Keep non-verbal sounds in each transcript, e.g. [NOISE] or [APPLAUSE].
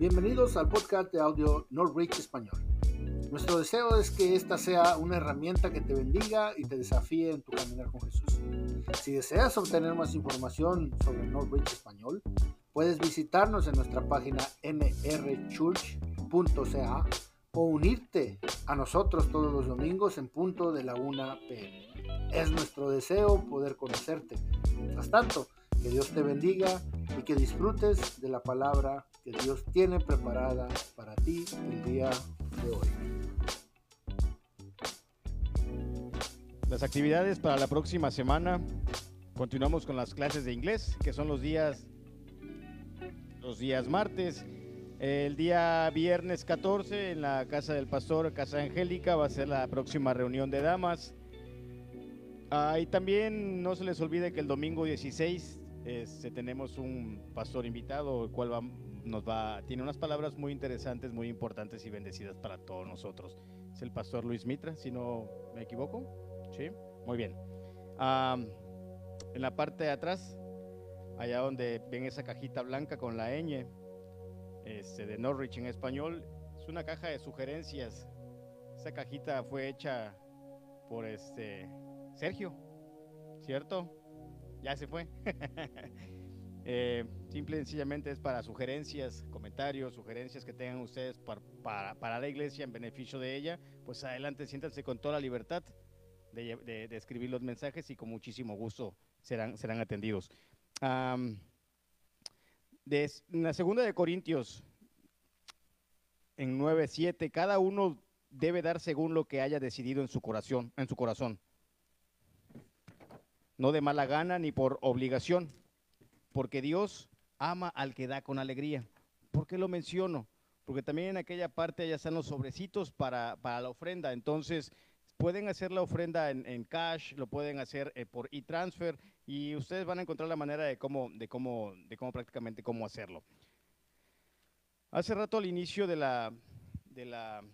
Bienvenidos al podcast de audio Norwich Español. Nuestro deseo es que esta sea una herramienta que te bendiga y te desafíe en tu caminar con Jesús. Si deseas obtener más información sobre Norwich Español, puedes visitarnos en nuestra página nrchurch.ca o unirte a nosotros todos los domingos en punto de la 1 pm. Es nuestro deseo poder conocerte. Mientras tanto, que Dios te bendiga y que disfrutes de la palabra que Dios tiene preparada para ti el día de hoy. Las actividades para la próxima semana. Continuamos con las clases de inglés, que son los días los días martes. El día viernes 14 en la casa del pastor Casa Angélica va a ser la próxima reunión de damas. Ah, y también no se les olvide que el domingo 16 este, tenemos un pastor invitado, el cual nos va, tiene unas palabras muy interesantes, muy importantes y bendecidas para todos nosotros. Es el pastor Luis Mitra, si no me equivoco. Sí, muy bien. en la parte de atrás, allá donde ven esa cajita blanca con la ñ este, de Norwich en español, es una caja de sugerencias. Esa cajita fue hecha por este Sergio, ¿cierto? Ya se fue. [LAUGHS] eh, simple y sencillamente es para sugerencias, comentarios, sugerencias que tengan ustedes para, para, la iglesia en beneficio de ella. Pues adelante, siéntanse con toda la libertad de, escribir los mensajes y con muchísimo gusto serán, serán atendidos. de, en la segunda de Corintios, en 9.7, cada uno debe dar según lo que haya decidido en su corazón. En su corazón no de mala gana ni por obligación, porque Dios ama al que da con alegría. ¿Por qué lo menciono? Porque también en aquella parte ya están los sobrecitos para, la ofrenda, entonces pueden hacer la ofrenda en, cash, lo pueden hacer eh, por e-transfer y ustedes van a encontrar la manera de cómo, de cómo, de cómo prácticamente cómo hacerlo. Hace rato al inicio de la, de la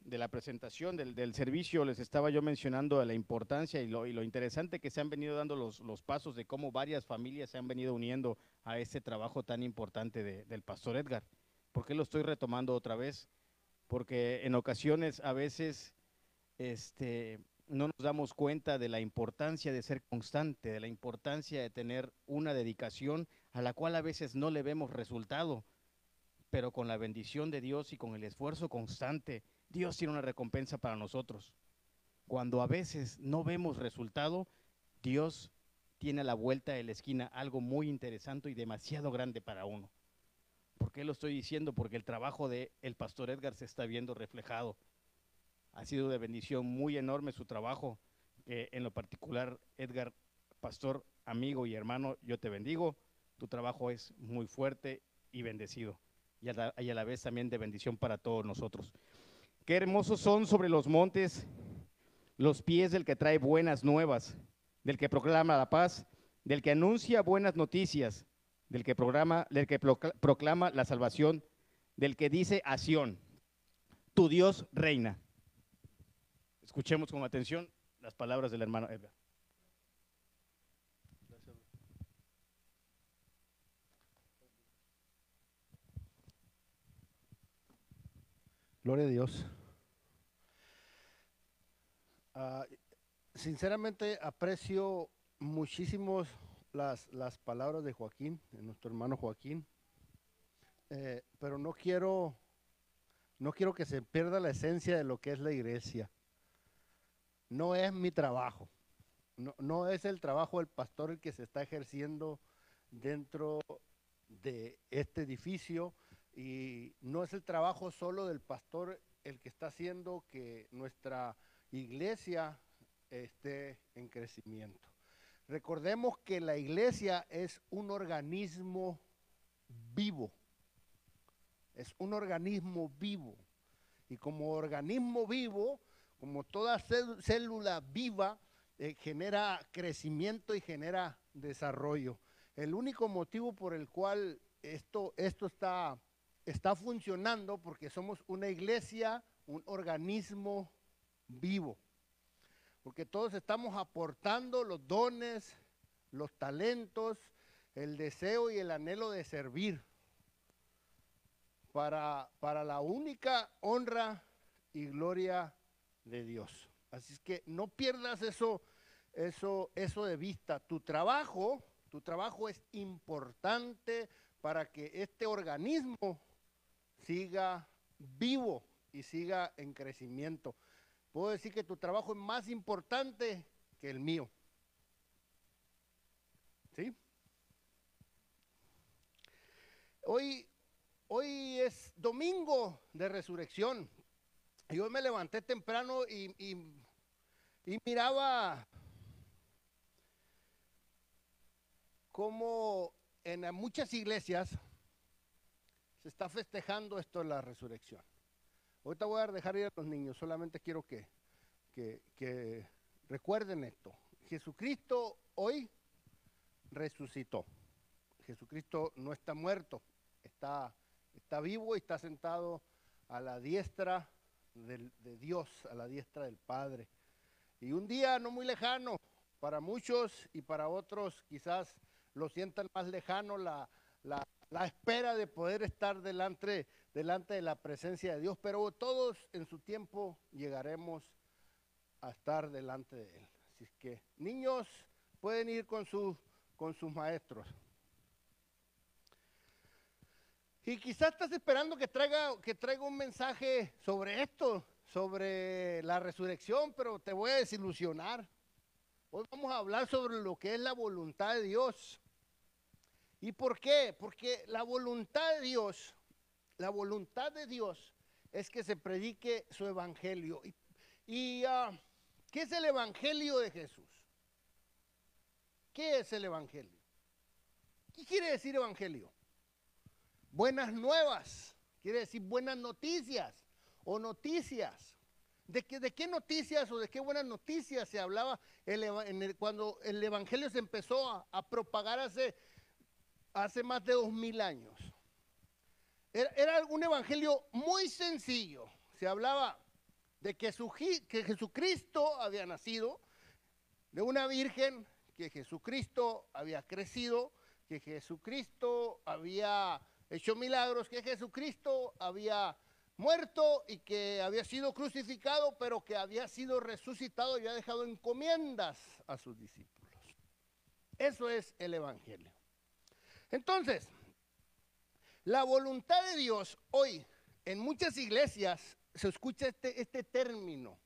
de la presentación del, servicio les estaba yo mencionando la importancia y lo, y lo interesante que se han venido dando los, los, pasos de cómo varias familias se han venido uniendo a este trabajo tan importante del pastor Edgar. ¿Por qué lo estoy retomando otra vez? Porque en ocasiones a veces este, no nos damos cuenta de la importancia de ser constante, de la importancia de tener una dedicación a la cual a veces no le vemos resultado, pero con la bendición de Dios y con el esfuerzo constante Dios tiene una recompensa para nosotros. Cuando a veces no vemos resultado, Dios tiene a la vuelta de la esquina algo muy interesante y demasiado grande para uno. ¿Por qué lo estoy diciendo? Porque el trabajo de el pastor Edgar se está viendo reflejado. Ha sido de bendición muy enorme su trabajo. en lo particular, Edgar, pastor, amigo y hermano, yo te bendigo. Tu trabajo es muy fuerte y bendecido. y a la vez también de bendición para todos nosotros. Qué hermosos son sobre los montes los pies del que trae buenas nuevas, del que proclama la paz, del que anuncia buenas noticias, del que, programa, del que proclama la salvación, del que dice a tu Dios reina. Escuchemos con atención las palabras del hermano Edgar. Gloria a Dios. Ah, sinceramente aprecio muchísimo las, las, palabras de Joaquín, de nuestro hermano Joaquín, eh, pero no quiero, no quiero que se pierda la esencia de lo que es la iglesia. No es mi trabajo, no, no es el trabajo del pastor el que se está ejerciendo dentro de este edificio y no es el trabajo solo del pastor el que está haciendo que nuestra iglesia esté en crecimiento. Recordemos que la iglesia es un organismo vivo. Es un organismo vivo. Y como organismo vivo, como toda célula viva, eh, genera crecimiento y genera desarrollo. El único motivo por el cual esto, esto está está funcionando porque somos una iglesia, un organismo vivo. Porque todos estamos aportando los dones, los talentos, el deseo y el anhelo de servir. para, para la única honra y gloria de Dios. Así es que no pierdas eso, eso, eso de vista. Tu trabajo, tu trabajo es importante para que este organismo siga vivo y siga en crecimiento. Puedo decir que tu trabajo es más importante que el mío. ¿Sí? Hoy, hoy es domingo de resurrección. Yo me levanté temprano y, y, miraba cómo en muchas iglesias se está festejando esto de la resurrección. Ahorita voy a dejar ir a los niños, solamente quiero que, que, recuerden esto. Jesucristo hoy resucitó. Jesucristo no está muerto, está, está vivo y está sentado a la diestra de Dios, a la diestra del Padre. Y un día no muy lejano, para muchos y para otros quizás lo sientan más lejano la, la, la espera de poder estar delante, delante de la presencia de Dios, pero todos en su tiempo llegaremos a estar delante de Él. Así que niños pueden ir con, su, con sus maestros. Y quizás estás esperando que traiga, que traiga un mensaje sobre esto, sobre la resurrección, pero te voy a desilusionar. Hoy vamos a hablar sobre lo que es la voluntad de Dios. ¿Y por qué? Porque la voluntad de Dios, la voluntad de Dios es que se predique su evangelio. ¿Y, ah, qué es el evangelio de Jesús? ¿Qué es el evangelio? ¿Qué quiere decir evangelio? buenas nuevas, quiere decir buenas noticias o noticias. ¿De qué, ¿De qué noticias o de qué buenas noticias se hablaba cuando el Evangelio se empezó a, propagar hace, hace más de dos mil años? Era, un Evangelio muy sencillo. Se hablaba de que, su, que Jesucristo había nacido, de una virgen, que Jesucristo había crecido, que Jesucristo había hecho milagros, que Jesucristo había muerto y que había sido crucificado, pero que había sido resucitado y había dejado encomiendas a sus discípulos. Eso es el Evangelio. Entonces, la voluntad de Dios hoy en muchas iglesias se escucha este, este término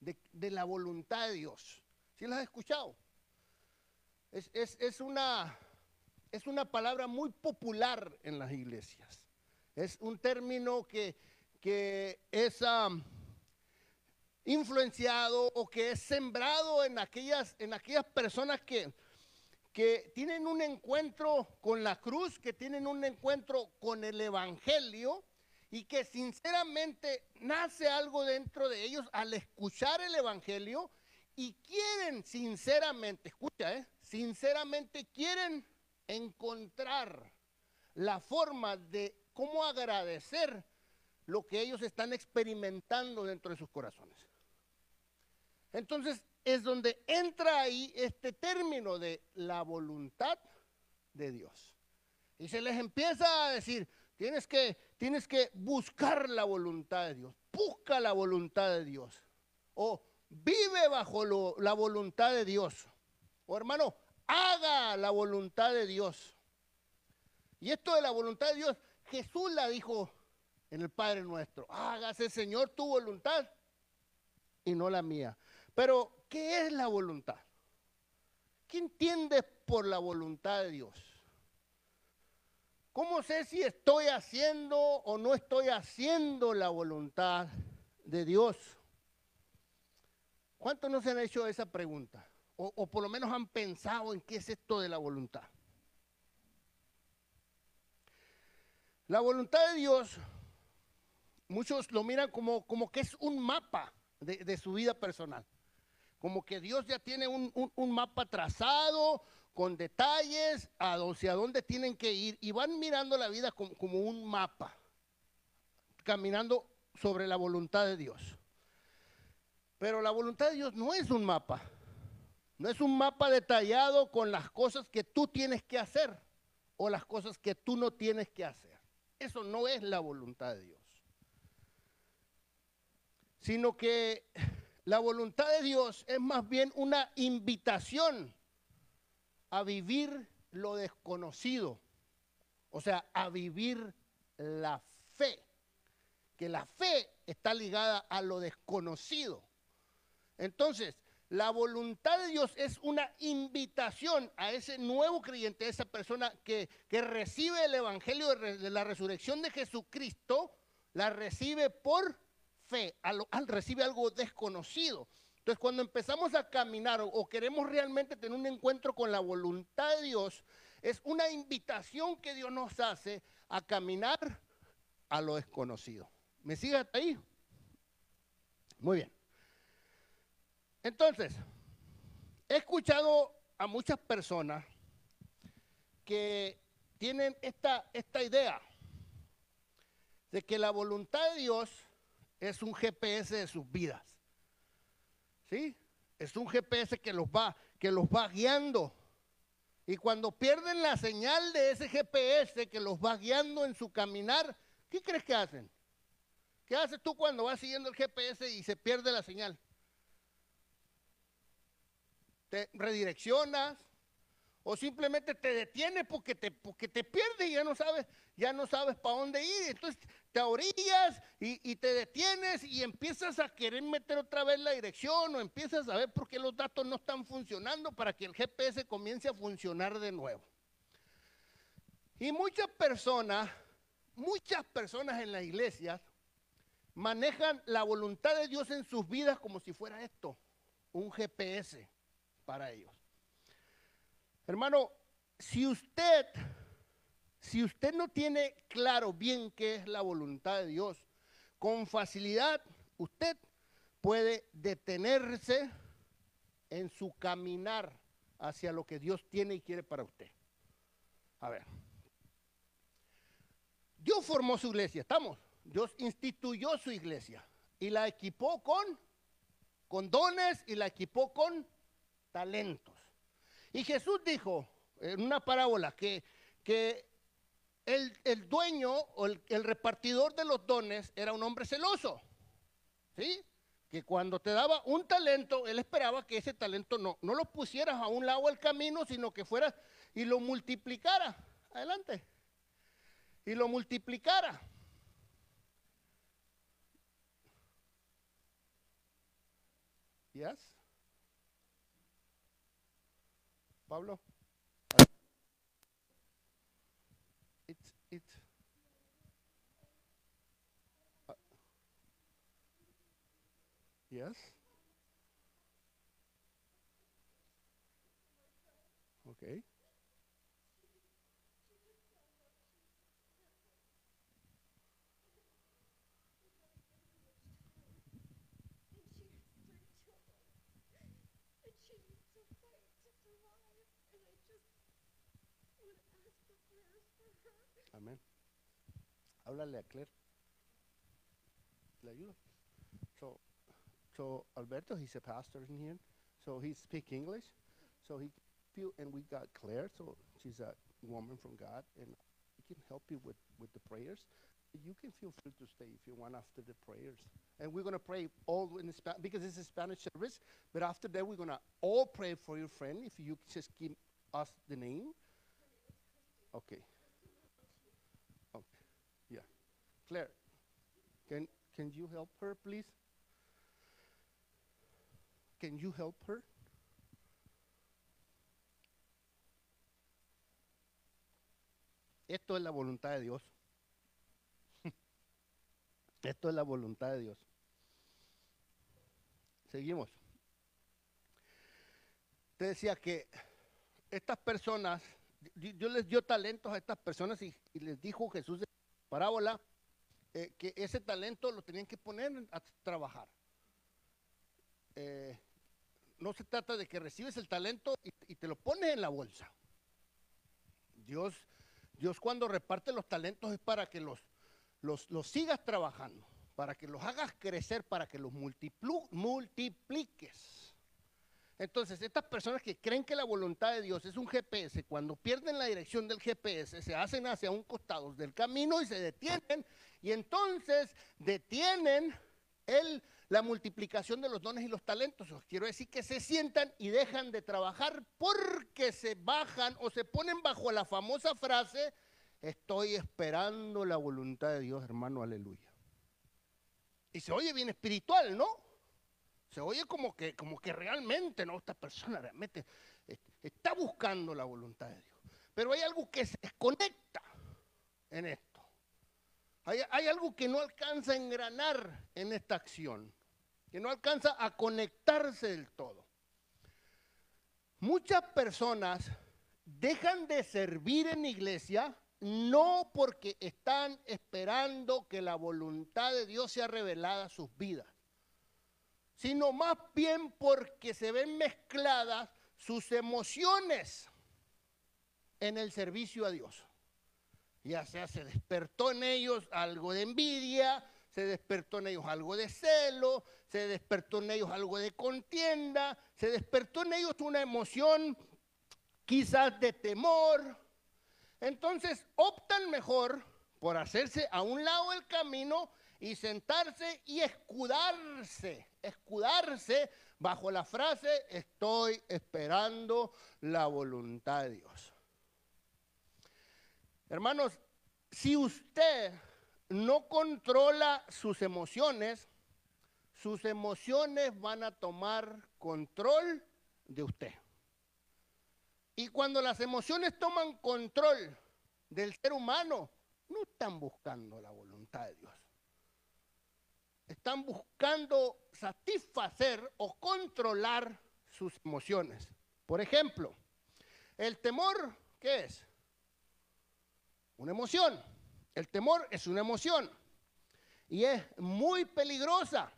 de, la voluntad de Dios. ¿Sí lo has escuchado? es una es una palabra muy popular en las iglesias. Es un término que, es influenciado o que es sembrado en aquellas, en aquellas personas que, que tienen un encuentro con la cruz, que tienen un encuentro con el Evangelio y que sinceramente nace algo dentro de ellos al escuchar el Evangelio y quieren sinceramente, escucha, eh, sinceramente quieren encontrar la forma de cómo agradecer lo que ellos están experimentando dentro de sus corazones. Entonces es donde entra ahí este término de la voluntad de Dios. Y se les empieza a decir, tienes que, tienes que buscar la voluntad de Dios, busca la voluntad de Dios. O vive bajo la voluntad de Dios. O hermano, haga la voluntad de Dios. Y esto de la voluntad de Dios, Jesús la dijo en el Padre nuestro, hágase Señor tu voluntad y no la mía. Pero, ¿qué es la voluntad? ¿Qué entiendes por la voluntad de Dios? ¿Cómo sé si estoy haciendo o no estoy haciendo la voluntad de Dios? ¿Cuántos no se han hecho esa pregunta? o, por lo menos han pensado en qué es esto de la voluntad. La voluntad de Dios, muchos lo miran como, como que es un mapa de, su vida personal. Como que Dios ya tiene un, mapa trazado con detalles hacia dónde tienen que ir y van mirando la vida como, como un mapa, caminando sobre la voluntad de Dios. Pero la voluntad de Dios no es un mapa. No es un mapa detallado con las cosas que tú tienes que hacer o las cosas que tú no tienes que hacer. Eso no es la voluntad de Dios. Sino que la voluntad de Dios es más bien una invitación a vivir lo desconocido. O sea, a vivir la fe. Que la fe está ligada a lo desconocido. Entonces, la voluntad de Dios es una invitación a ese nuevo creyente, a esa persona que, recibe el Evangelio de, la resurrección de Jesucristo, la recibe por fe, al, recibe algo desconocido. Entonces, cuando empezamos a caminar o, queremos realmente tener un encuentro con la voluntad de Dios, es una invitación que Dios nos hace a caminar a lo desconocido. ¿Me sigue hasta ahí? Muy bien. Entonces, he escuchado a muchas personas que tienen esta, esta idea de que la voluntad de Dios es un GPS de sus vidas. ¿Sí? Es un GPS que los va, que los va guiando. Y cuando pierden la señal de ese GPS que los va guiando en su caminar, ¿qué crees que hacen? ¿Qué haces tú cuando vas siguiendo el GPS y se pierde la señal? Te redireccionas, o simplemente te detienes porque te, porque te pierdes y ya no sabes, ya no sabes para dónde ir. Entonces te orillas y, te detienes y empiezas a querer meter otra vez la dirección o empiezas a ver por qué los datos no están funcionando para que el GPS comience a funcionar de nuevo. Y muchas personas, muchas personas en la iglesia manejan la voluntad de Dios en sus vidas como si fuera esto, un GPS para ellos. Hermano, si usted, si usted no tiene claro bien qué es la voluntad de Dios, con facilidad usted puede detenerse en su caminar hacia lo que Dios tiene y quiere para usted. A ver. Dios formó su iglesia, ¿estamos? Dios instituyó su iglesia y la equipó con, dones y la equipó con talentos. Y Jesús dijo en una parábola que, que el, dueño o el, repartidor de los dones era un hombre celoso. ¿Sí? Que cuando te daba un talento, él esperaba que ese talento no, no lo pusieras a un lado del camino, sino que fuera y lo multiplicara. Adelante. Y lo multiplicara. Yes. Pablo? Yes? Okay. Amén. Háblale a Claire. Le ayudo. So, so Alberto, he's a pastor in here. So he speak English. So he feel, and we got Claire. So she's a woman from God, and he can help you with with the prayers. You can feel free to stay if you want after the prayers. And we're going to pray all in Spanish because it's a Spanish service. But after that, we're going to all pray for your friend. If you just give us the name. Okay. Okay. Yeah. Claire, can, can you help her, please? Can you help her? Esto es la voluntad de Dios. [LAUGHS] Esto es la voluntad de Dios. Seguimos. Te decía que estas personas, Dios les dio talentos a estas personas y, les dijo Jesús de parábola eh, que ese talento lo tenían que poner a trabajar. Eh, no se trata de que recibes el talento y, te lo pones en la bolsa. Dios, Dios cuando reparte los talentos es para que los, los, los sigas trabajando, para que los hagas crecer, para que los multipliques. Entonces, estas personas que creen que la voluntad de Dios es un GPS, cuando pierden la dirección del GPS, se hacen hacia un costado del camino y se detienen, y entonces detienen el, la multiplicación de los dones y los talentos. Quiero decir que se sientan y dejan de trabajar porque se bajan o se ponen bajo la famosa frase, estoy esperando la voluntad de Dios, hermano, aleluya. Y se oye bien espiritual, ¿no? Se oye como que, como que realmente, ¿no? Esta persona realmente está buscando la voluntad de Dios. Pero hay algo que se desconecta en esto. Hay, hay algo que no alcanza a engranar en esta acción, que no alcanza a conectarse del todo. Muchas personas dejan de servir en iglesia no porque están esperando que la voluntad de Dios sea revelada a sus vidas, sino más bien porque se ven mezcladas sus emociones en el servicio a Dios. Ya sea se despertó en ellos algo de envidia, se despertó en ellos algo de celo, se despertó en ellos algo de contienda, se despertó en ellos una emoción quizás de temor, entonces optan mejor por hacerse a un lado del camino y sentarse y escudarse, escudarse bajo la frase estoy esperando la voluntad de Dios. Hermanos, si usted no controla sus emociones, sus emociones van a tomar control de usted. Y cuando las emociones toman control del ser humano, no están buscando la voluntad de Dios. Están buscando satisfacer o controlar sus emociones. Por ejemplo, el temor, ¿qué es? Una emoción. El temor es una emoción y es muy peligrosa,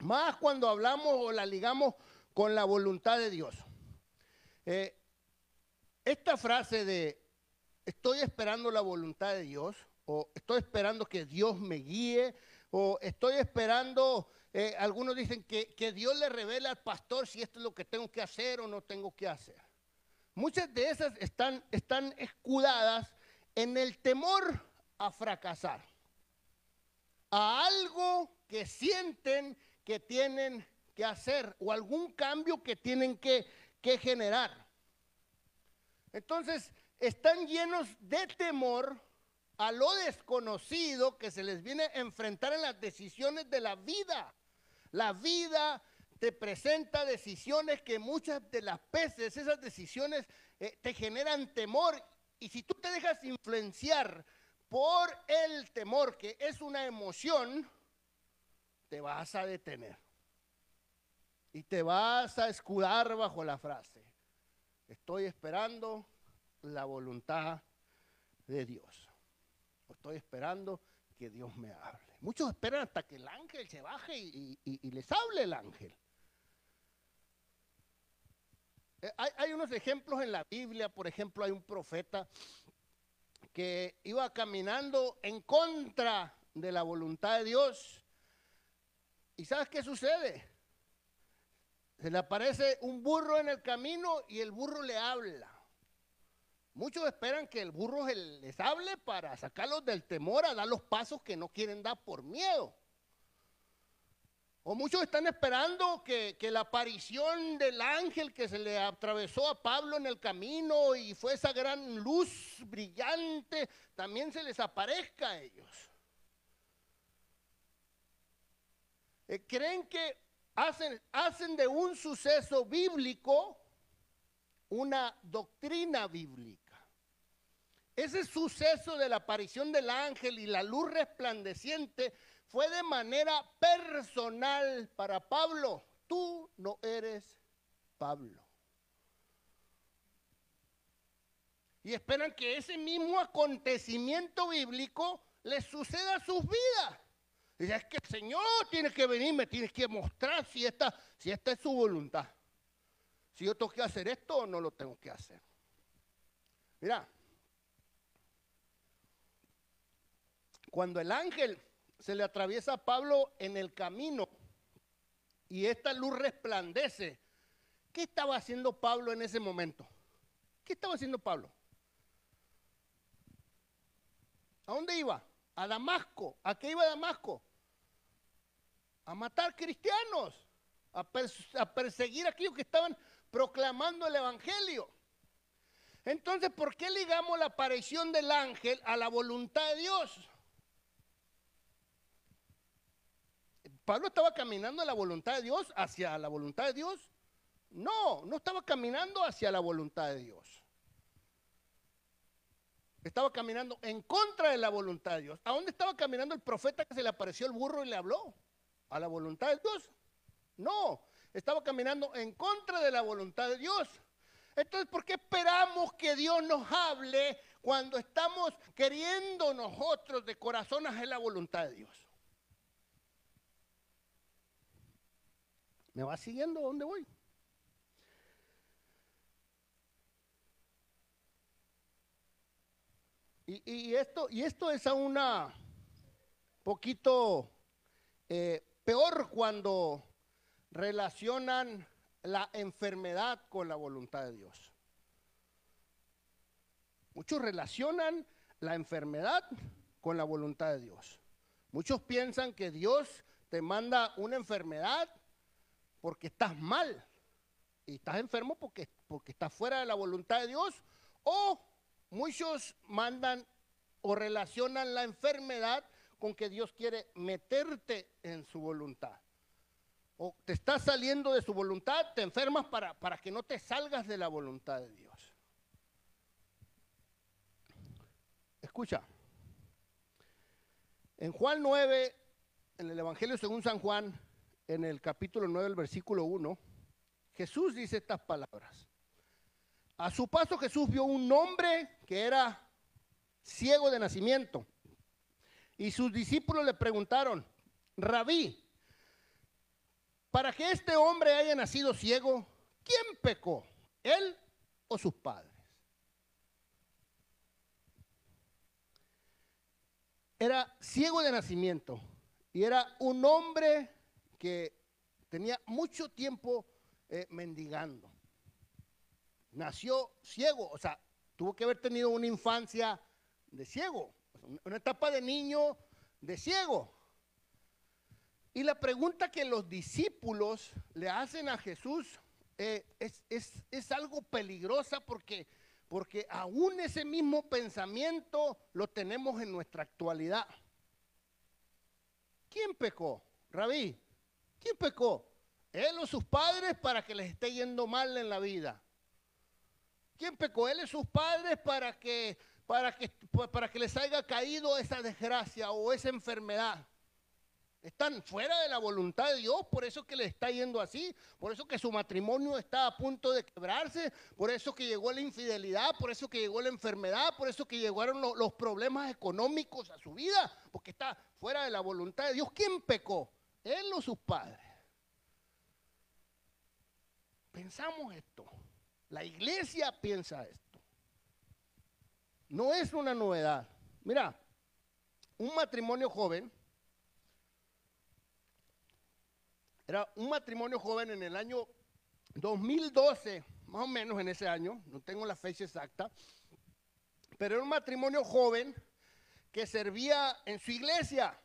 más cuando hablamos o la ligamos con la voluntad de Dios. Eh, esta frase de estoy esperando la voluntad de Dios, o estoy esperando que Dios me guíe, o estoy esperando, eh, algunos dicen que, que Dios le revela al pastor si esto es lo que tengo que hacer o no tengo que hacer. Muchas de esas están, están escudadas en el temor a fracasar, a algo que sienten que tienen que hacer o algún cambio que tienen que, que generar. Entonces, están llenos de temor a lo desconocido que se les viene a enfrentar en las decisiones de la vida. La vida te presenta decisiones que muchas de las veces esas decisiones eh, te generan temor. Y si tú te dejas influenciar por el temor, que es una emoción, te vas a detener. Y te vas a escudar bajo la frase. Estoy esperando la voluntad de Dios. Estoy esperando que Dios me hable. Muchos esperan hasta que el ángel se baje y, les hable el ángel. Eh, hay, hay, unos ejemplos en la Biblia, por ejemplo, hay un profeta que iba caminando en contra de la voluntad de Dios. ¿Y sabes qué sucede? Se le aparece un burro en el camino y el burro le habla. Muchos esperan que el burro les hable para sacarlos del temor a dar los pasos que no quieren dar por miedo. O muchos están esperando que, que, la aparición del ángel que se le atravesó a Pablo en el camino y fue esa gran luz brillante, también se les aparezca a ellos. Eh, creen que hacen, hacen de un suceso bíblico una doctrina bíblica. Ese suceso de la aparición del ángel y la luz resplandeciente fue de manera personal para Pablo. Tú no eres Pablo. Y esperan que ese mismo acontecimiento bíblico les suceda a sus vidas. Dice, es que el Señor tiene que venir, me tiene que mostrar si esta, si esta es su voluntad. Si yo tengo que hacer esto o no lo tengo que hacer. Mira, cuando el ángel se le atraviesa a Pablo en el camino y esta luz resplandece, ¿Qué estaba haciendo Pablo en ese momento? ¿Qué estaba haciendo Pablo? ¿A dónde iba? A Damasco. ¿A qué iba Damasco? A matar cristianos, a, a perseguir a aquellos que estaban proclamando el Evangelio. Entonces, ¿por qué ligamos la aparición del ángel a la voluntad de Dios? Pablo estaba caminando a la voluntad de Dios, hacia la voluntad de Dios. No, no estaba caminando hacia la voluntad de Dios. Estaba caminando en contra de la voluntad de Dios. ¿A dónde estaba caminando el profeta que se le apareció el burro y le habló? ¿A la voluntad de Dios? No, estaba caminando en contra de la voluntad de Dios. Entonces, ¿por qué esperamos que Dios nos hable cuando estamos queriendo nosotros de corazón hacer la voluntad de Dios? ¿Me va siguiendo? ¿Dónde voy? Y, esto, y esto es a una poquito eh, peor cuando relacionan la enfermedad con la voluntad de Dios. Muchos relacionan la enfermedad con la voluntad de Dios. Muchos piensan que Dios te manda una enfermedad porque estás mal y estás enfermo porque, porque estás fuera de la voluntad de Dios, o muchos mandan o relacionan la enfermedad con que Dios quiere meterte en su voluntad. O te estás saliendo de su voluntad, te enfermas para, para que no te salgas de la voluntad de Dios. Escucha, en Juan 9, en el Evangelio según San Juan, en el capítulo 9, el versículo 1, Jesús dice estas palabras. A su paso Jesús vio un hombre que era ciego de nacimiento. Y sus discípulos le preguntaron, rabí, para que este hombre haya nacido ciego, ¿quién pecó? ¿Él o sus padres? Era ciego de nacimiento y era un hombre que tenía mucho tiempo eh, mendigando. Nació ciego, o sea, tuvo que haber tenido una infancia de ciego, una etapa de niño de ciego. Y la pregunta que los discípulos le hacen a Jesús eh, es, es, algo peligrosa porque, porque aún ese mismo pensamiento lo tenemos en nuestra actualidad. ¿Quién pecó? Rabí, ¿Quién pecó? Él o sus padres para que les esté yendo mal en la vida. ¿Quién pecó? Él y sus padres para que, para que, para que les haya caído esa desgracia o esa enfermedad. Están fuera de la voluntad de Dios, por eso que le está yendo así, por eso que su matrimonio está a punto de quebrarse, por eso que llegó la infidelidad, por eso que llegó la enfermedad, por eso que llegaron los problemas económicos a su vida, porque está fuera de la voluntad de Dios. ¿Quién pecó? Él o sus padres. Pensamos esto. La iglesia piensa esto. No es una novedad. Mira, un matrimonio joven, era un matrimonio joven en el año 2012, más o menos en ese año, no tengo la fecha exacta, pero era un matrimonio joven que servía en su iglesia.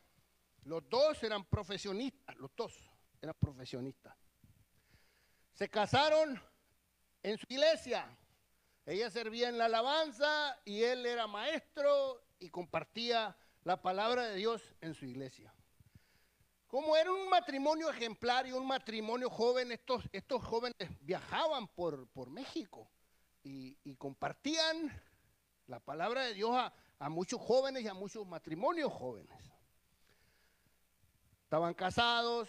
Los dos eran profesionistas, los dos eran profesionistas. Se casaron en su iglesia. Ella servía en la alabanza y él era maestro y compartía la palabra de Dios en su iglesia. Como era un matrimonio ejemplar y un matrimonio joven, estos, estos jóvenes viajaban por, por México y, compartían la palabra de Dios a muchos jóvenes y a muchos matrimonios jóvenes estaban casados.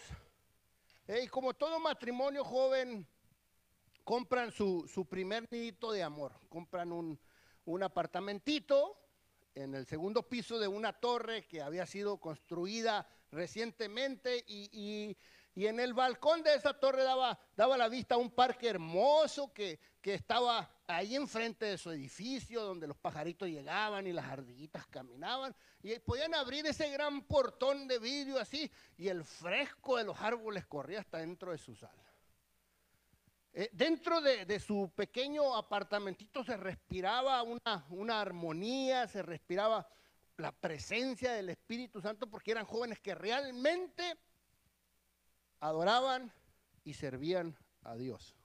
Y como todo matrimonio joven, compran su, primer nidito de amor. Compran un, un apartamentito en el segundo piso de una torre que había sido construida recientemente y, y en el balcón de esa torre daba, daba la vista a un parque hermoso que, estaba ahí enfrente de su edificio, donde los pajaritos llegaban y las ardillitas caminaban. Y podían abrir ese gran portón de vidrio así y el fresco de los árboles corría hasta dentro de su sala. Eh, dentro de, de su pequeño apartamentito se respiraba una, una armonía, se respiraba la presencia del Espíritu Santo porque eran jóvenes que realmente adoraban y servían a Dios.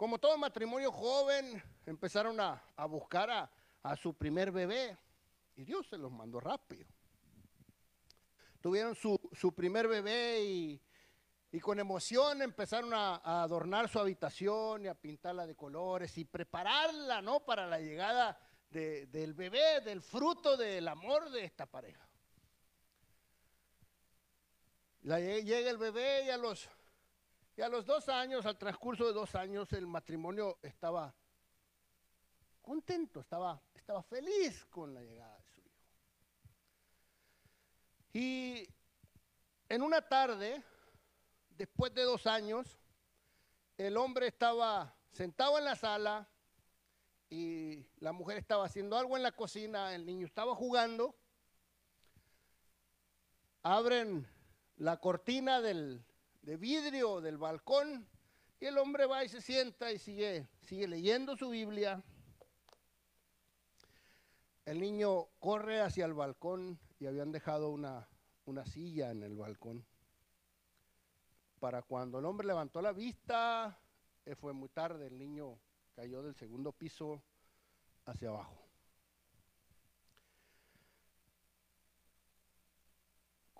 Como todo matrimonio joven, empezaron a, a buscar a, a su primer bebé y Dios se los mandó rápido. Tuvieron su, su primer bebé y, y con emoción empezaron a, adornar su habitación y a pintarla de colores y prepararla, ¿no? Para la llegada de- del bebé, del fruto del amor de esta pareja. La- llega el bebé y a los, y a los dos años, al transcurso de dos años, el matrimonio estaba contento, estaba, estaba feliz con la llegada de su hijo. Y en una tarde, después de dos años, el hombre estaba sentado en la sala y la mujer estaba haciendo algo en la cocina, el niño estaba jugando. Abren la cortina del, de vidrio del balcón y el hombre va y se sienta y sigue, sigue leyendo su Biblia. El niño corre hacia el balcón y habían dejado una, una silla en el balcón. Para cuando el hombre levantó la vista, eh, fue muy tarde, el niño cayó del segundo piso hacia abajo.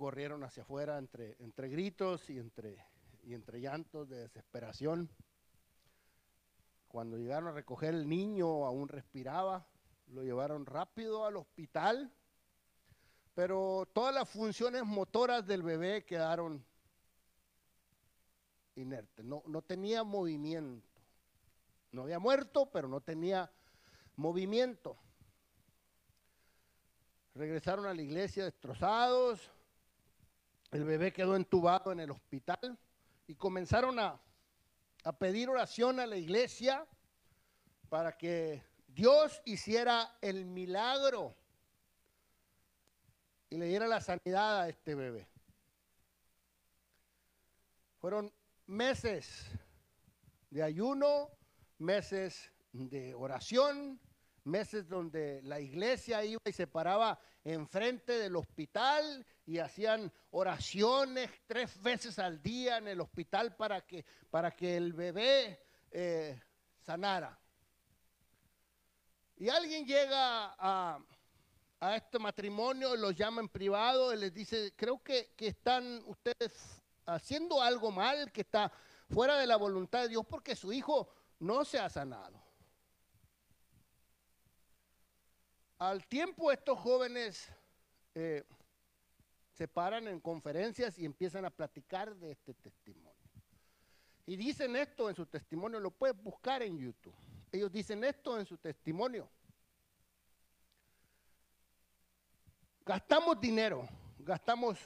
Corrieron hacia afuera entre, entre gritos y entre, y entre llantos de desesperación. Cuando llegaron a recoger el niño, aún respiraba, lo llevaron rápido al hospital, pero todas las funciones motoras del bebé quedaron inertes, no, no tenía movimiento. No había muerto, pero no tenía movimiento. Regresaron a la iglesia destrozados, el bebé quedó entubado en el hospital y comenzaron a, a pedir oración a la iglesia para que Dios hiciera el milagro y le diera la sanidad a este bebé. Fueron meses de ayuno, meses de oración, meses donde la iglesia iba y se paraba enfrente del hospital y hacían oraciones tres veces al día en el hospital para que, para que el bebé eh, sanara. Y alguien llega a, a este matrimonio, los llama en privado y les dice, creo que, que están ustedes haciendo algo mal, que está fuera de la voluntad de Dios porque su hijo no se ha sanado. Al tiempo estos jóvenes eh, se paran en conferencias y empiezan a platicar de este testimonio. Y dicen esto en su testimonio, lo puedes buscar en YouTube. Ellos dicen esto en su testimonio. Gastamos dinero, gastamos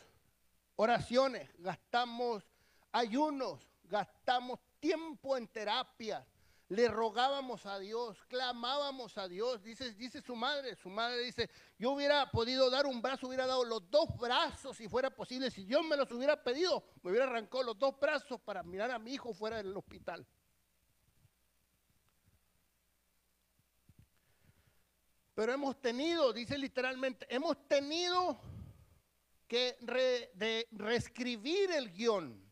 oraciones, gastamos ayunos, gastamos tiempo en terapia, le rogábamos a Dios, clamábamos a Dios. Dice, dice su madre, su madre dice, yo hubiera podido dar un brazo, hubiera dado los dos brazos si fuera posible. Si Dios me los hubiera pedido, me hubiera arrancado los dos brazos para mirar a mi hijo fuera del hospital. Pero hemos tenido, dice literalmente, hemos tenido que de reescribir el guion.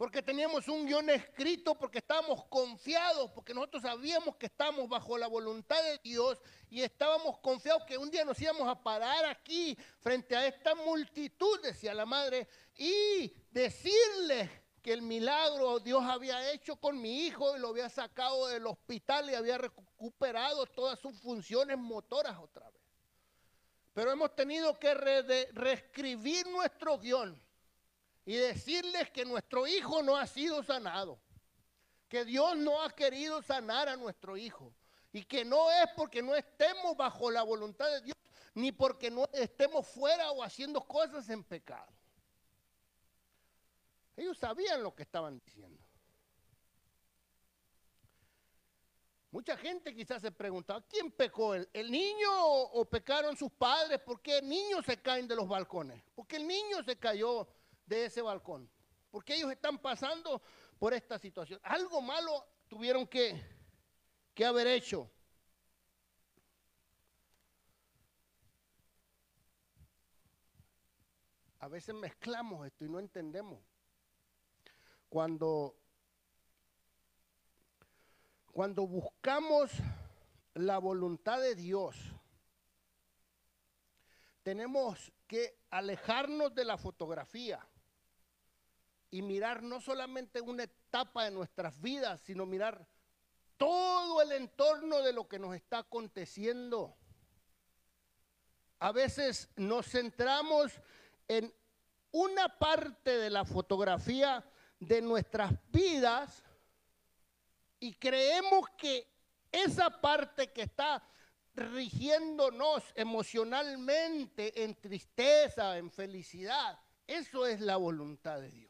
Porque teníamos un guion escrito, porque estábamos confiados, porque nosotros sabíamos que estábamos bajo la voluntad de Dios y estábamos confiados que un día nos íbamos a parar aquí frente a esta multitud, decía la madre, y decirles que el milagro Dios había hecho con mi hijo y lo había sacado del hospital y había recuperado todas sus funciones motoras otra vez. Pero hemos tenido que reescribir nuestro guion y decirles que nuestro hijo no ha sido sanado, que Dios no ha querido sanar a nuestro hijo y que no es porque no estemos bajo la voluntad de Dios ni porque no estemos fuera o haciendo cosas en pecado. Ellos sabían lo que estaban diciendo. Mucha gente quizás se preguntaba, ¿quién pecó? ¿El, niño o, o pecaron sus padres? ¿Por qué niños se caen de los balcones? ¿Por qué el niño se cayó de ese balcón? Porque ellos están pasando por esta situación. Algo malo tuvieron que, que haber hecho. A veces mezclamos esto y no entendemos. Cuando, cuando buscamos la voluntad de Dios, tenemos que alejarnos de la fotografía y mirar no solamente una etapa de nuestras vidas, sino mirar todo el entorno de lo que nos está aconteciendo. A veces nos centramos en una parte de la fotografía de nuestras vidas y creemos que esa parte que está rigiéndonos emocionalmente en tristeza, en felicidad, eso es la voluntad de Dios.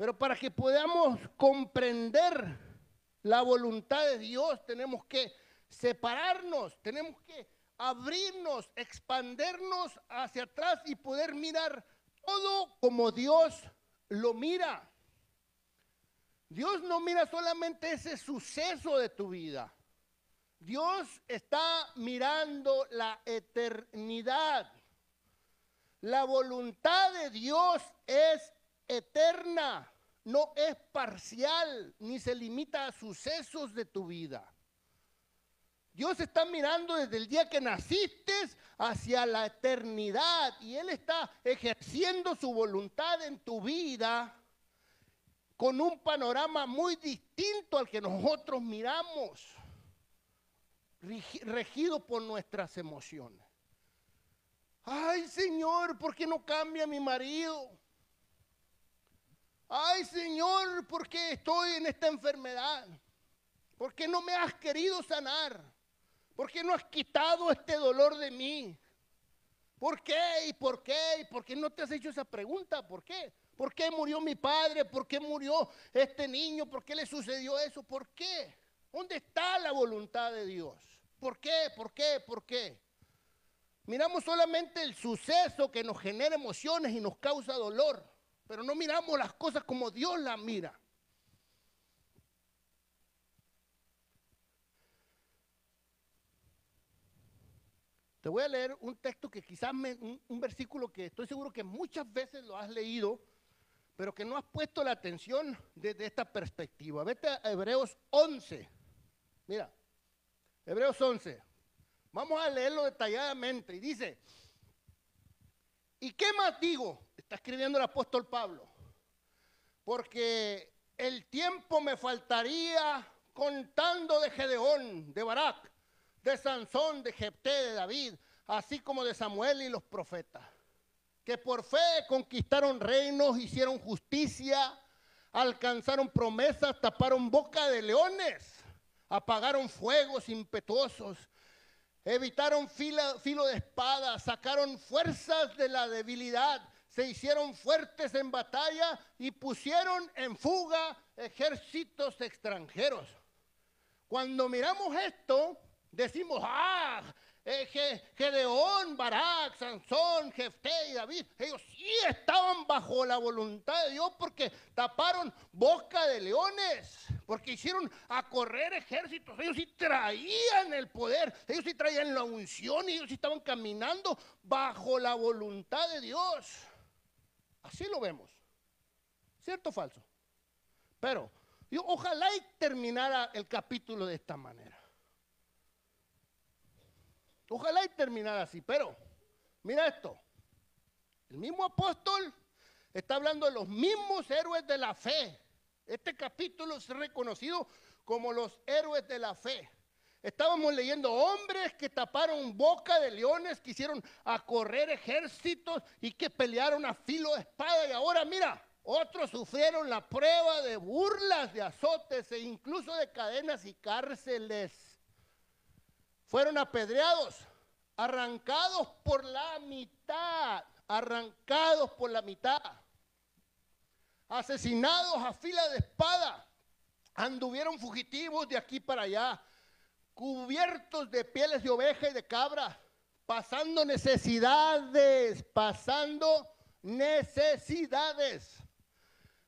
Pero para que podamos comprender la voluntad de Dios, tenemos que separarnos, tenemos que abrirnos, expandernos hacia atrás y poder mirar todo como Dios lo mira. Dios no mira solamente ese suceso de tu vida. Dios está mirando la eternidad. La voluntad de Dios es eterna, no es parcial, ni se limita a sucesos de tu vida. Dios está mirando desde el día que naciste hacia la eternidad y Él está ejerciendo su voluntad en tu vida con un panorama muy distinto al que nosotros miramos, regido por nuestras emociones. Ay Señor, ¿por qué no cambia mi marido? Ay Señor, ¿por qué estoy en esta enfermedad? ¿Por qué no me has querido sanar? ¿Por qué no has quitado este dolor de mí? ¿Por qué? ¿Y por qué? ¿Y por qué no te has hecho esa pregunta? ¿Por qué? ¿Por qué murió mi padre? ¿Por qué murió este niño? ¿Por qué le sucedió eso? ¿Por qué? ¿Dónde está la voluntad de Dios? ¿Por qué? ¿Por qué? ¿Por qué? Miramos solamente el suceso que nos genera emociones y nos causa dolor, pero no miramos las cosas como Dios las mira. Te voy a leer un texto que quizás, un, versículo que estoy seguro que muchas veces lo has leído, pero que no has puesto la atención desde esta perspectiva. Vete a Hebreos 11. Mira, Hebreos 11. Vamos a leerlo detalladamente. Y dice, ¿y qué más digo? Está escribiendo el apóstol Pablo. Porque el tiempo me faltaría contando de Gedeón, de Barak, de Sansón, de Jepté, de David, así como de Samuel y los profetas, que por fe conquistaron reinos, hicieron justicia, alcanzaron promesas, taparon boca de leones, apagaron fuegos impetuosos, evitaron filo de espada, sacaron fuerzas de la debilidad, se hicieron fuertes en batalla y pusieron en fuga ejércitos extranjeros. Cuando miramos esto, Decimos, ah, Gedeón, Barak, Sansón, Jefté y David, ellos sí estaban bajo la voluntad de Dios porque taparon boca de leones, porque hicieron a correr ejércitos, ellos sí traían el poder, ellos sí traían la unción y ellos sí estaban caminando bajo la voluntad de Dios. Así lo vemos. ¿Cierto o falso? Pero yo, ojalá y terminara el capítulo de esta manera. Ojalá y terminara así, pero mira esto. El mismo apóstol está hablando de los mismos héroes de la fe. Este capítulo es reconocido como los héroes de la fe. Estábamos leyendo hombres que taparon boca de leones, que hicieron correr ejércitos y que pelearon a filo de espada. Y ahora mira, otros sufrieron la prueba de burlas, de azotes e incluso de cadenas y cárceles fueron apedreados, arrancados por la mitad, arrancados por la mitad, asesinados a fila de espada, anduvieron fugitivos de aquí para allá, cubiertos de pieles de oveja y de cabra, pasando necesidades, pasando necesidades.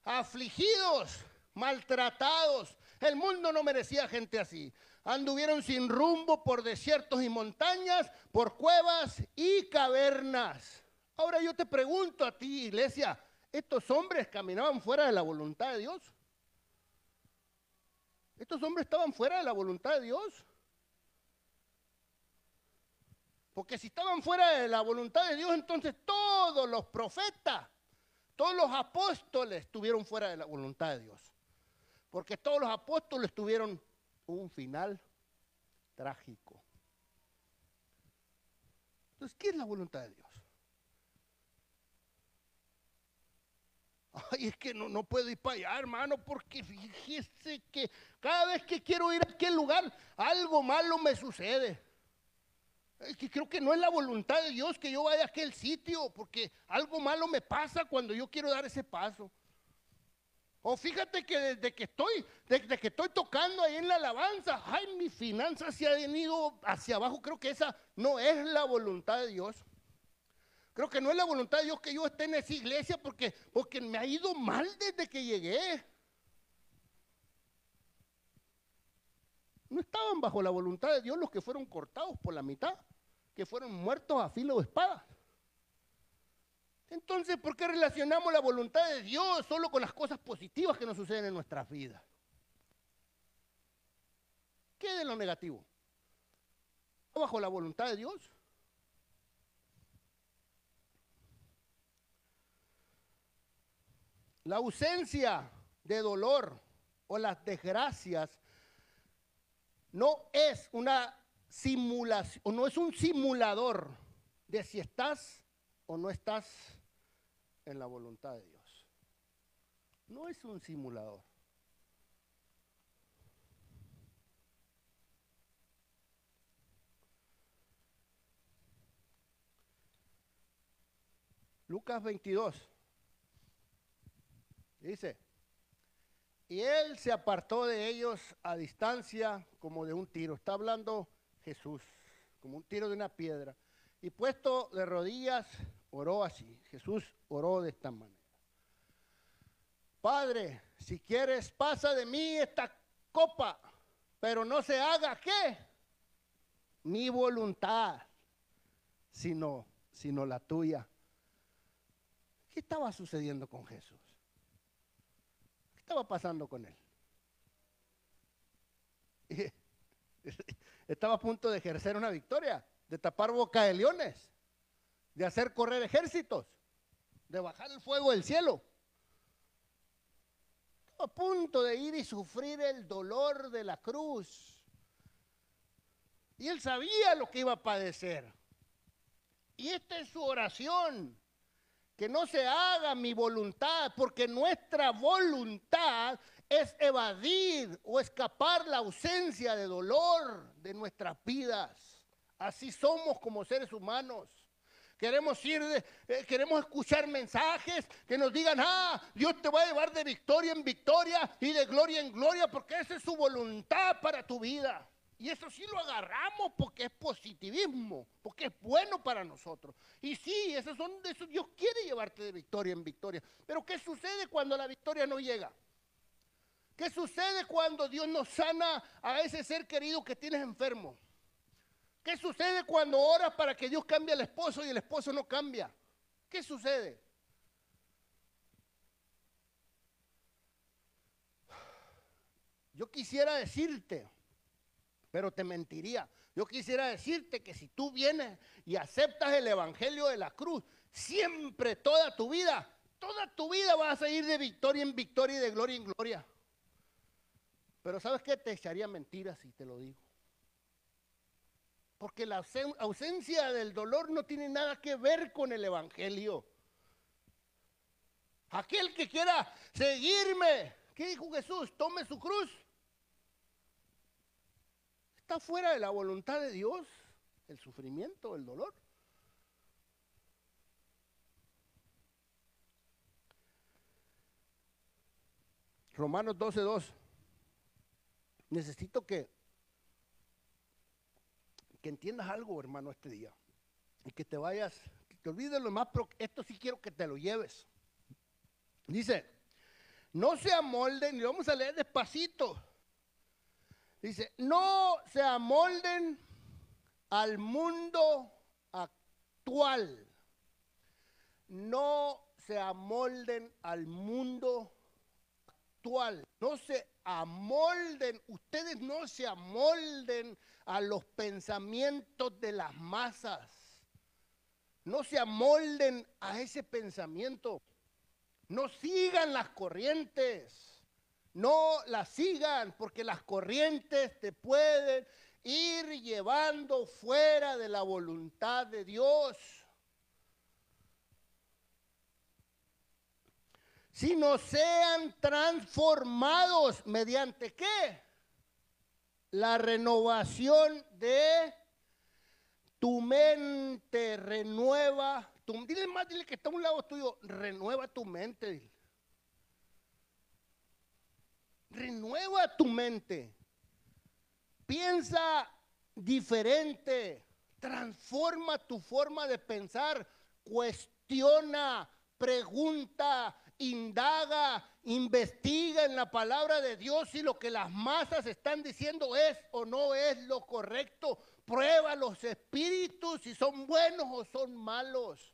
afligidos, maltratados. El mundo no merecía gente así. Anduvieron sin rumbo por desiertos y montañas, por cuevas y cavernas. Ahora yo te pregunto a ti, iglesia, ¿estos hombres caminaban fuera de la voluntad de Dios? ¿Estos hombres estaban fuera de la voluntad de Dios? Porque si estaban fuera de la voluntad de Dios, entonces todos los profetas, todos los apóstoles estuvieron fuera de la voluntad de Dios. Porque todos los apóstoles tuvieron un final trágico. Entonces, ¿qué es la voluntad de Dios? Ay, es que no, no puedo ir para allá, hermano, porque fíjese que cada vez que quiero ir a aquel lugar, algo malo me sucede. Es que creo que no es la voluntad de Dios que yo vaya a aquel sitio, porque algo malo me pasa cuando yo quiero dar ese paso. O fíjate que desde que estoy, desde que estoy tocando ahí en la alabanza, ay, mi finanzas se han ido hacia abajo. Creo que esa no es la voluntad de Dios. Creo que no es la voluntad de Dios que yo esté en esa iglesia porque, porque me ha ido mal desde que llegué. No estaban bajo la voluntad de Dios los que fueron cortados por la mitad, que fueron muertos a filo de espada. Entonces, ¿por qué relacionamos la voluntad de Dios solo con las cosas positivas que nos suceden en nuestras vidas? ¿Qué de lo negativo? ¿Bajo la voluntad de Dios? La ausencia de dolor o las desgracias no es una simulación, no es un simulador de si estás o no estás en la voluntad de Dios. No es un simulador. Lucas 22. Dice, y él se apartó de ellos a distancia como de un tiro. Está hablando Jesús, como un tiro de una piedra. Y puesto de rodillas, oró así. Jesús oró de esta manera. Padre, si quieres, pasa de mí esta copa, pero no se haga qué? Mi voluntad, sino, sino la tuya. ¿Qué estaba sucediendo con Jesús? ¿Qué estaba pasando con él? [LAUGHS] Estaba a punto de ejercer una victoria, de tapar boca de leones de hacer correr ejércitos, de bajar el fuego del cielo. A punto de ir y sufrir el dolor de la cruz. Y él sabía lo que iba a padecer. Y esta es su oración. Que no se haga mi voluntad, porque nuestra voluntad es evadir o escapar la ausencia de dolor de nuestras vidas. Así somos como seres humanos. Queremos ir, eh, queremos escuchar mensajes que nos digan, ah, Dios te va a llevar de victoria en victoria y de gloria en gloria porque esa es su voluntad para tu vida. Y eso sí lo agarramos porque es positivismo, porque es bueno para nosotros. Y sí, esos son esos, Dios quiere llevarte de victoria en victoria. Pero ¿qué sucede cuando la victoria no llega? ¿Qué sucede cuando Dios nos sana a ese ser querido que tienes enfermo? ¿Qué sucede cuando oras para que Dios cambie al esposo y el esposo no cambia? ¿Qué sucede? Yo quisiera decirte, pero te mentiría. Yo quisiera decirte que si tú vienes y aceptas el Evangelio de la cruz, siempre, toda tu vida, toda tu vida vas a ir de victoria en victoria y de gloria en gloria. Pero ¿sabes qué? Te echaría mentiras si te lo digo. Porque la ausencia del dolor no tiene nada que ver con el Evangelio. Aquel que quiera seguirme, ¿qué dijo Jesús? Tome su cruz. Está fuera de la voluntad de Dios el sufrimiento, el dolor. Romanos 12.2. Necesito que que entiendas algo, hermano, este día. Y que te vayas, que te olvides lo más, pero esto sí quiero que te lo lleves. Dice, no se amolden, y vamos a leer despacito. Dice, no se amolden al mundo actual. No se amolden al mundo actual. No se amolden, ustedes no se amolden a los pensamientos de las masas. No se amolden a ese pensamiento. No sigan las corrientes. No las sigan porque las corrientes te pueden ir llevando fuera de la voluntad de Dios. Sino sean transformados mediante qué? La renovación de tu mente renueva. Tu, dile más, dile que está a un lado tuyo, renueva tu mente. Renueva tu mente. Piensa diferente. Transforma tu forma de pensar. Cuestiona, pregunta, indaga, investiga en la palabra de Dios si lo que las masas están diciendo es o no es lo correcto. Prueba los espíritus si son buenos o son malos.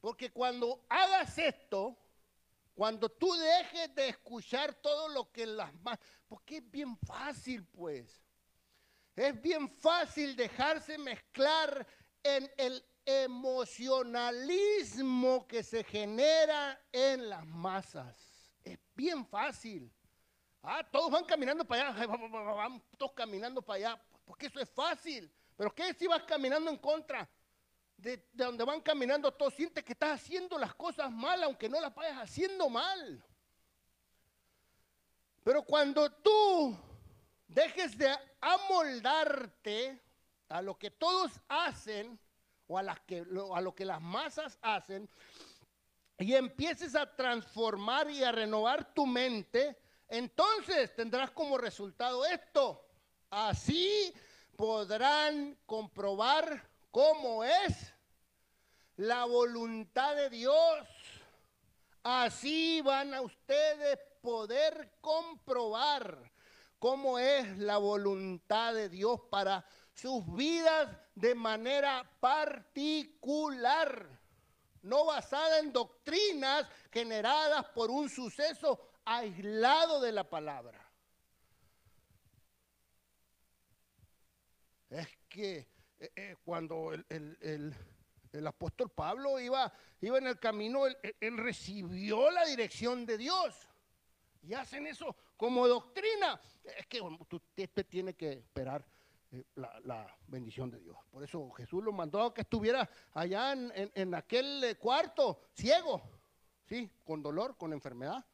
Porque cuando hagas esto, cuando tú dejes de escuchar todo lo que las más... Porque es bien fácil, pues. Es bien fácil dejarse mezclar en el emocionalismo que se genera en las masas. Es bien fácil. Ah, todos van caminando para allá, [LAUGHS] van todos caminando para allá, porque eso es fácil. Pero ¿qué si vas caminando en contra? de, donde van caminando todos, sientes que estás haciendo las cosas mal, aunque no las vayas haciendo mal. Pero cuando tú dejes de amoldarte a lo que todos hacen o a, las que, a lo que las masas hacen y empieces a transformar y a renovar tu mente, entonces tendrás como resultado esto. Así podrán comprobar cómo es la voluntad de Dios. Así van a ustedes poder comprobar cómo es la voluntad de Dios para sus vidas de manera particular, no basada en doctrinas generadas por un suceso aislado de la palabra. Es que eh, eh, cuando el, apóstol Pablo iba, iba en el camino, él, recibió la dirección de Dios. Y hacen eso como doctrina. Es que usted tiene que esperar eh, la, bendición de Dios. Por eso Jesús lo mandó a que estuviera allá en, aquel cuarto, ciego, ¿sí? Con dolor, con enfermedad,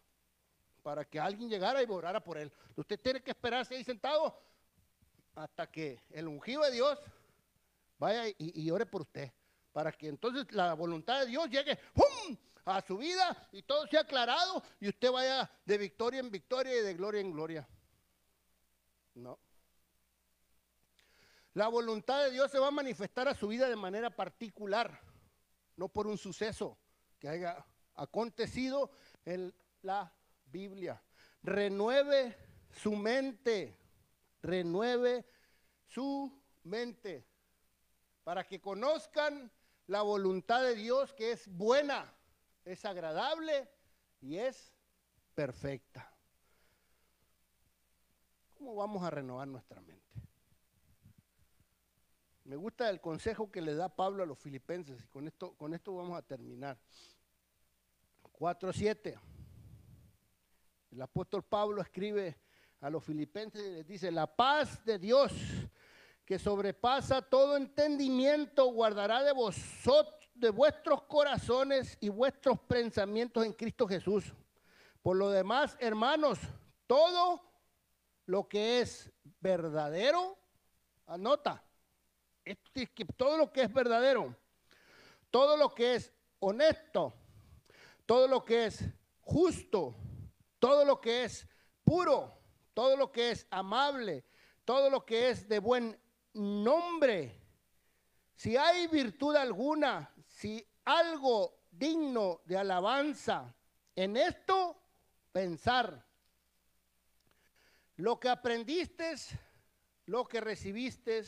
para que alguien llegara y orara por él. Usted tiene que esperarse ahí sentado hasta que el ungido de Dios vaya y, ore por usted, para que entonces la voluntad de Dios llegue a su vida y todo sea aclarado y usted vaya de victoria en victoria y de gloria en gloria. No. La voluntad de Dios se va a manifestar a su vida de manera particular, no por un suceso que haya acontecido en la Biblia. Renueve su mente, renueve su mente para que conozcan la voluntad de Dios que es buena, es agradable y es perfecta. ¿Cómo vamos a renovar nuestra mente? Me gusta el consejo que le da Pablo a los filipenses y con esto, con esto vamos a terminar. 4.7. El apóstol Pablo escribe a los filipenses y les dice, la paz de Dios que sobrepasa todo entendimiento, guardará de vosotros, de vuestros corazones y vuestros pensamientos en Cristo Jesús. Por lo demás, hermanos, todo lo que es verdadero, anota, todo lo que es verdadero, todo lo que es honesto, todo lo que es justo, todo lo que es puro, todo lo que es amable, todo lo que es de buen nombre. Si hay virtud alguna, si algo digno de alabanza. En esto pensar. Lo que aprendiste, lo que recibiste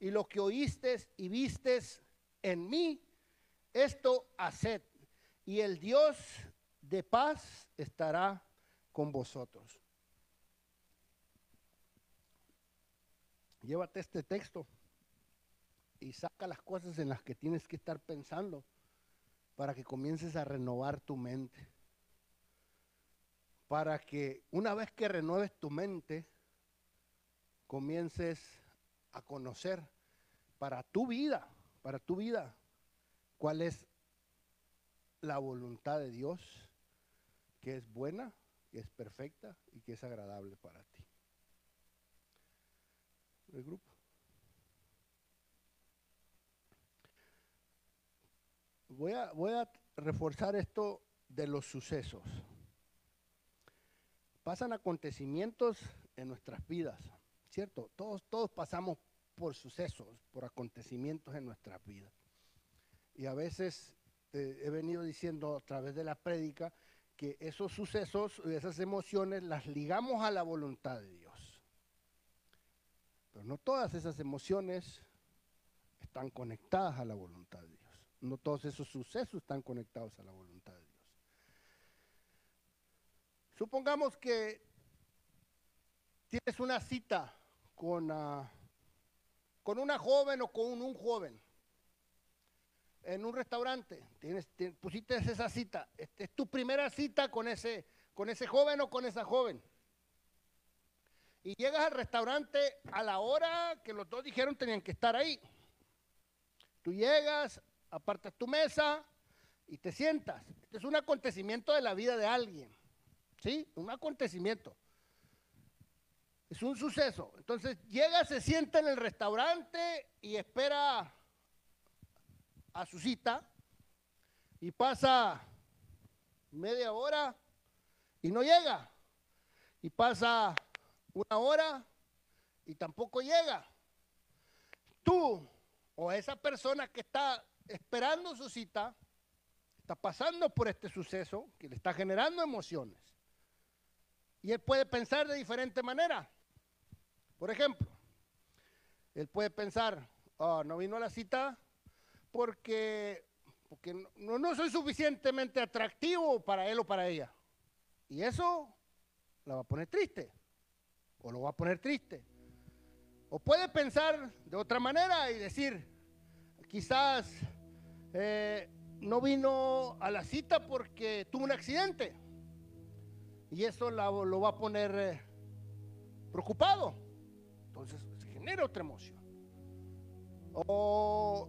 y lo que oíste y vistes en mí, esto haced. Y el Dios de paz estará con vosotros. Llévate este texto y saca las cosas en las que tienes que estar pensando para que comiences a renovar tu mente. Para que una vez que renueves tu mente, comiences a conocer para tu vida, para tu vida, cuál es la voluntad de Dios, que es buena, que es perfecta y que es agradable para ti. El grupo. Voy a, voy a reforzar esto de los sucesos. Pasan acontecimientos en nuestras vidas, ¿cierto? Todos, todos pasamos por sucesos, por acontecimientos en nuestras vidas. Y a veces eh, he venido diciendo a través de la prédica que esos sucesos, esas emociones las ligamos a la voluntad de Dios. Pero no todas esas emociones están conectadas a la voluntad de Dios. No todos esos sucesos están conectados a la voluntad de Dios. Supongamos que tienes una cita con, ah, con una joven o con un joven en un restaurante. Tienes, pusiste esa cita. Este, es tu primera cita con ese, con ese joven o con esa joven. Y llegas al restaurante a la hora que los dos dijeron tenían que estar ahí. Tú llegas, apartas tu mesa y te sientas. Este es un acontecimiento de la vida de alguien. ¿Sí? Un acontecimiento. Es un suceso. Entonces llega, se sienta en el restaurante y espera a su cita y pasa media hora y no llega. Y pasa una hora y tampoco llega. Tú o esa persona que está esperando su cita, está pasando por este suceso que le está generando emociones. Y él puede pensar de diferente manera. Por ejemplo, él puede pensar, oh, no vino a la cita porque, porque no, no soy suficientemente atractivo para él o para ella. Y eso la va a poner triste. O lo va a poner triste. O puede pensar de otra manera y decir, quizás eh, no vino a la cita porque tuvo un accidente. Y eso lo va a poner eh, preocupado. Entonces se genera otra emoción. O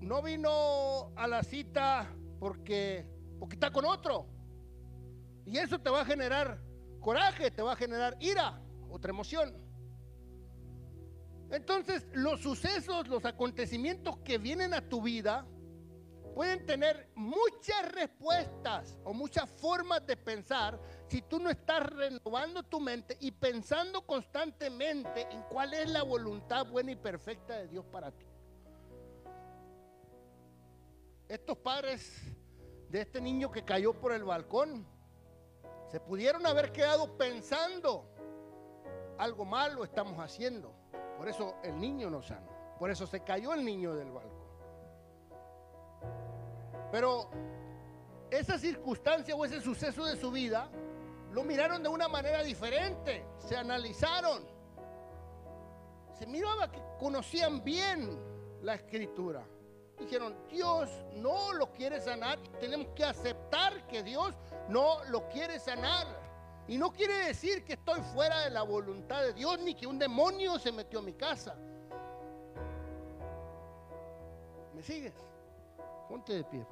no vino a la cita porque, porque está con otro. Y eso te va a generar coraje, te va a generar ira, otra emoción. Entonces, los sucesos, los acontecimientos que vienen a tu vida, pueden tener muchas respuestas o muchas formas de pensar si tú no estás renovando tu mente y pensando constantemente en cuál es la voluntad buena y perfecta de Dios para ti. Estos padres de este niño que cayó por el balcón se pudieron haber quedado pensando algo malo estamos haciendo. Por eso el niño no sano. Por eso se cayó el niño del balcón. Pero esa circunstancia o ese suceso de su vida lo miraron de una manera diferente, se analizaron. Se miraba que conocían bien la escritura. Dijeron, Dios no lo quiere sanar, tenemos que aceptar que Dios no lo quiere sanar. Y no quiere decir que estoy fuera de la voluntad de Dios ni que un demonio se metió a mi casa. ¿Me sigues? Ponte de pie.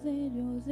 Hacer un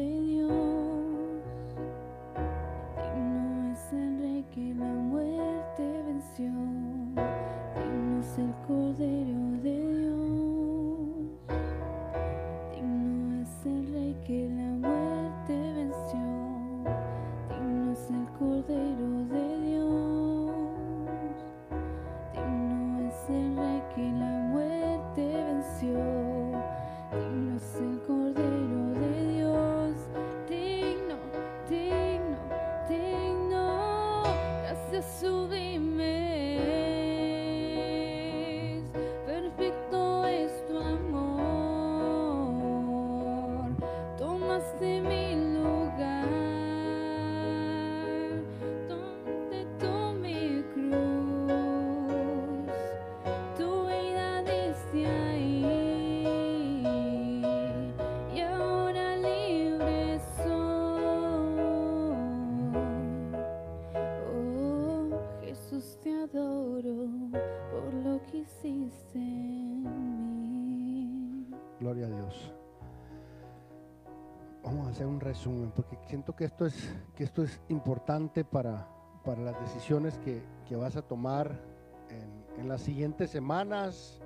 resumen, porque siento que esto es, que esto es importante para, para las decisiones que, que vas a tomar en, en, las siguientes semanas,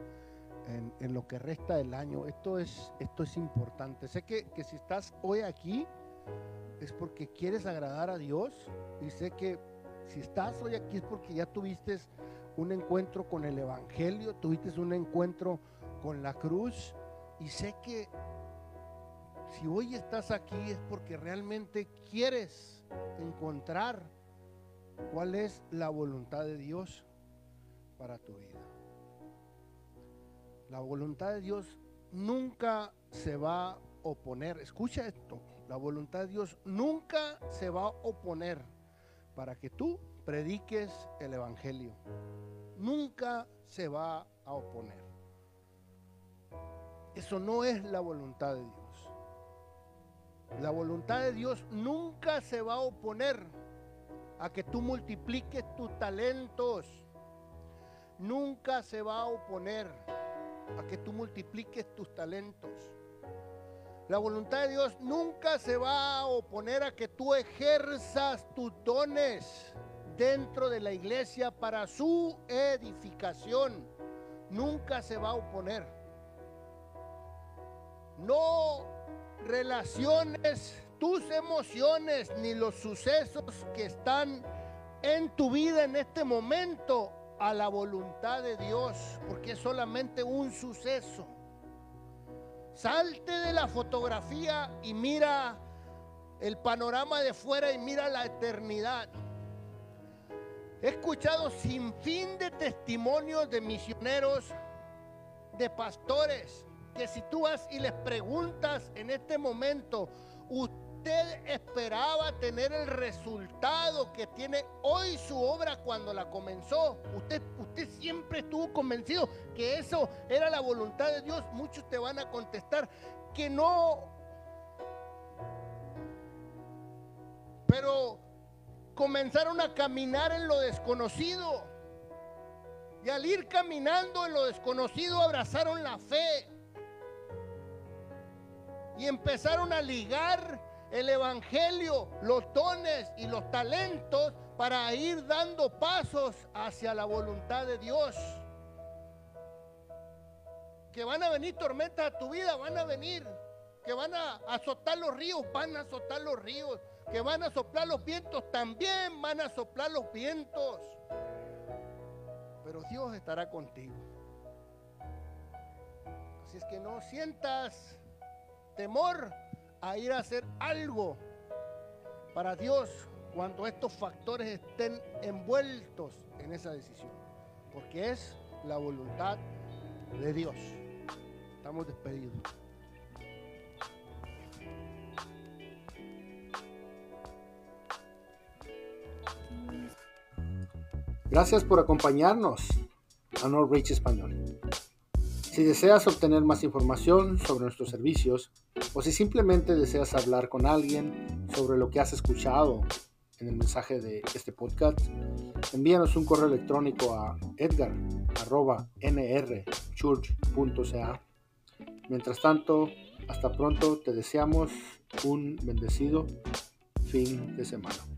en, en, lo que resta del año. Esto es, esto es importante. Sé que, que si estás hoy aquí es porque quieres agradar a Dios y sé que si estás hoy aquí es porque ya tuviste un encuentro con el Evangelio, tuviste un encuentro con la cruz y sé que si hoy estás aquí es porque realmente quieres encontrar cuál es la voluntad de Dios para tu vida. La voluntad de Dios nunca se va a oponer. Escucha esto. La voluntad de Dios nunca se va a oponer para que tú prediques el Evangelio. Nunca se va a oponer. Eso no es la voluntad de Dios. La voluntad de Dios nunca se va a oponer a que tú multipliques tus talentos. Nunca se va a oponer a que tú multipliques tus talentos. La voluntad de Dios nunca se va a oponer a que tú ejerzas tus dones dentro de la iglesia para su edificación. Nunca se va a oponer. No relaciones tus emociones ni los sucesos que están en tu vida en este momento a la voluntad de Dios, porque es solamente un suceso. Salte de la fotografía y mira el panorama de fuera y mira la eternidad. He escuchado sin fin de testimonios de misioneros, de pastores, que si tú vas y les preguntas en este momento, usted esperaba tener el resultado que tiene hoy su obra cuando la comenzó. Usted, usted siempre estuvo convencido que eso era la voluntad de Dios. Muchos te van a contestar que no. Pero comenzaron a caminar en lo desconocido. Y al ir caminando en lo desconocido abrazaron la fe. Y empezaron a ligar el Evangelio, los dones y los talentos para ir dando pasos hacia la voluntad de Dios. Que van a venir tormentas a tu vida, van a venir. Que van a azotar los ríos, van a azotar los ríos que van a soplar los vientos, también van a soplar los vientos. Pero Dios estará contigo. Así es que no sientas temor a ir a hacer algo para Dios cuando estos factores estén envueltos en esa decisión. Porque es la voluntad de Dios. Estamos despedidos. Gracias por acompañarnos a No Reach Español. Si deseas obtener más información sobre nuestros servicios o si simplemente deseas hablar con alguien sobre lo que has escuchado en el mensaje de este podcast, envíanos un correo electrónico a edgar.nrchurch.ca. Mientras tanto, hasta pronto, te deseamos un bendecido fin de semana.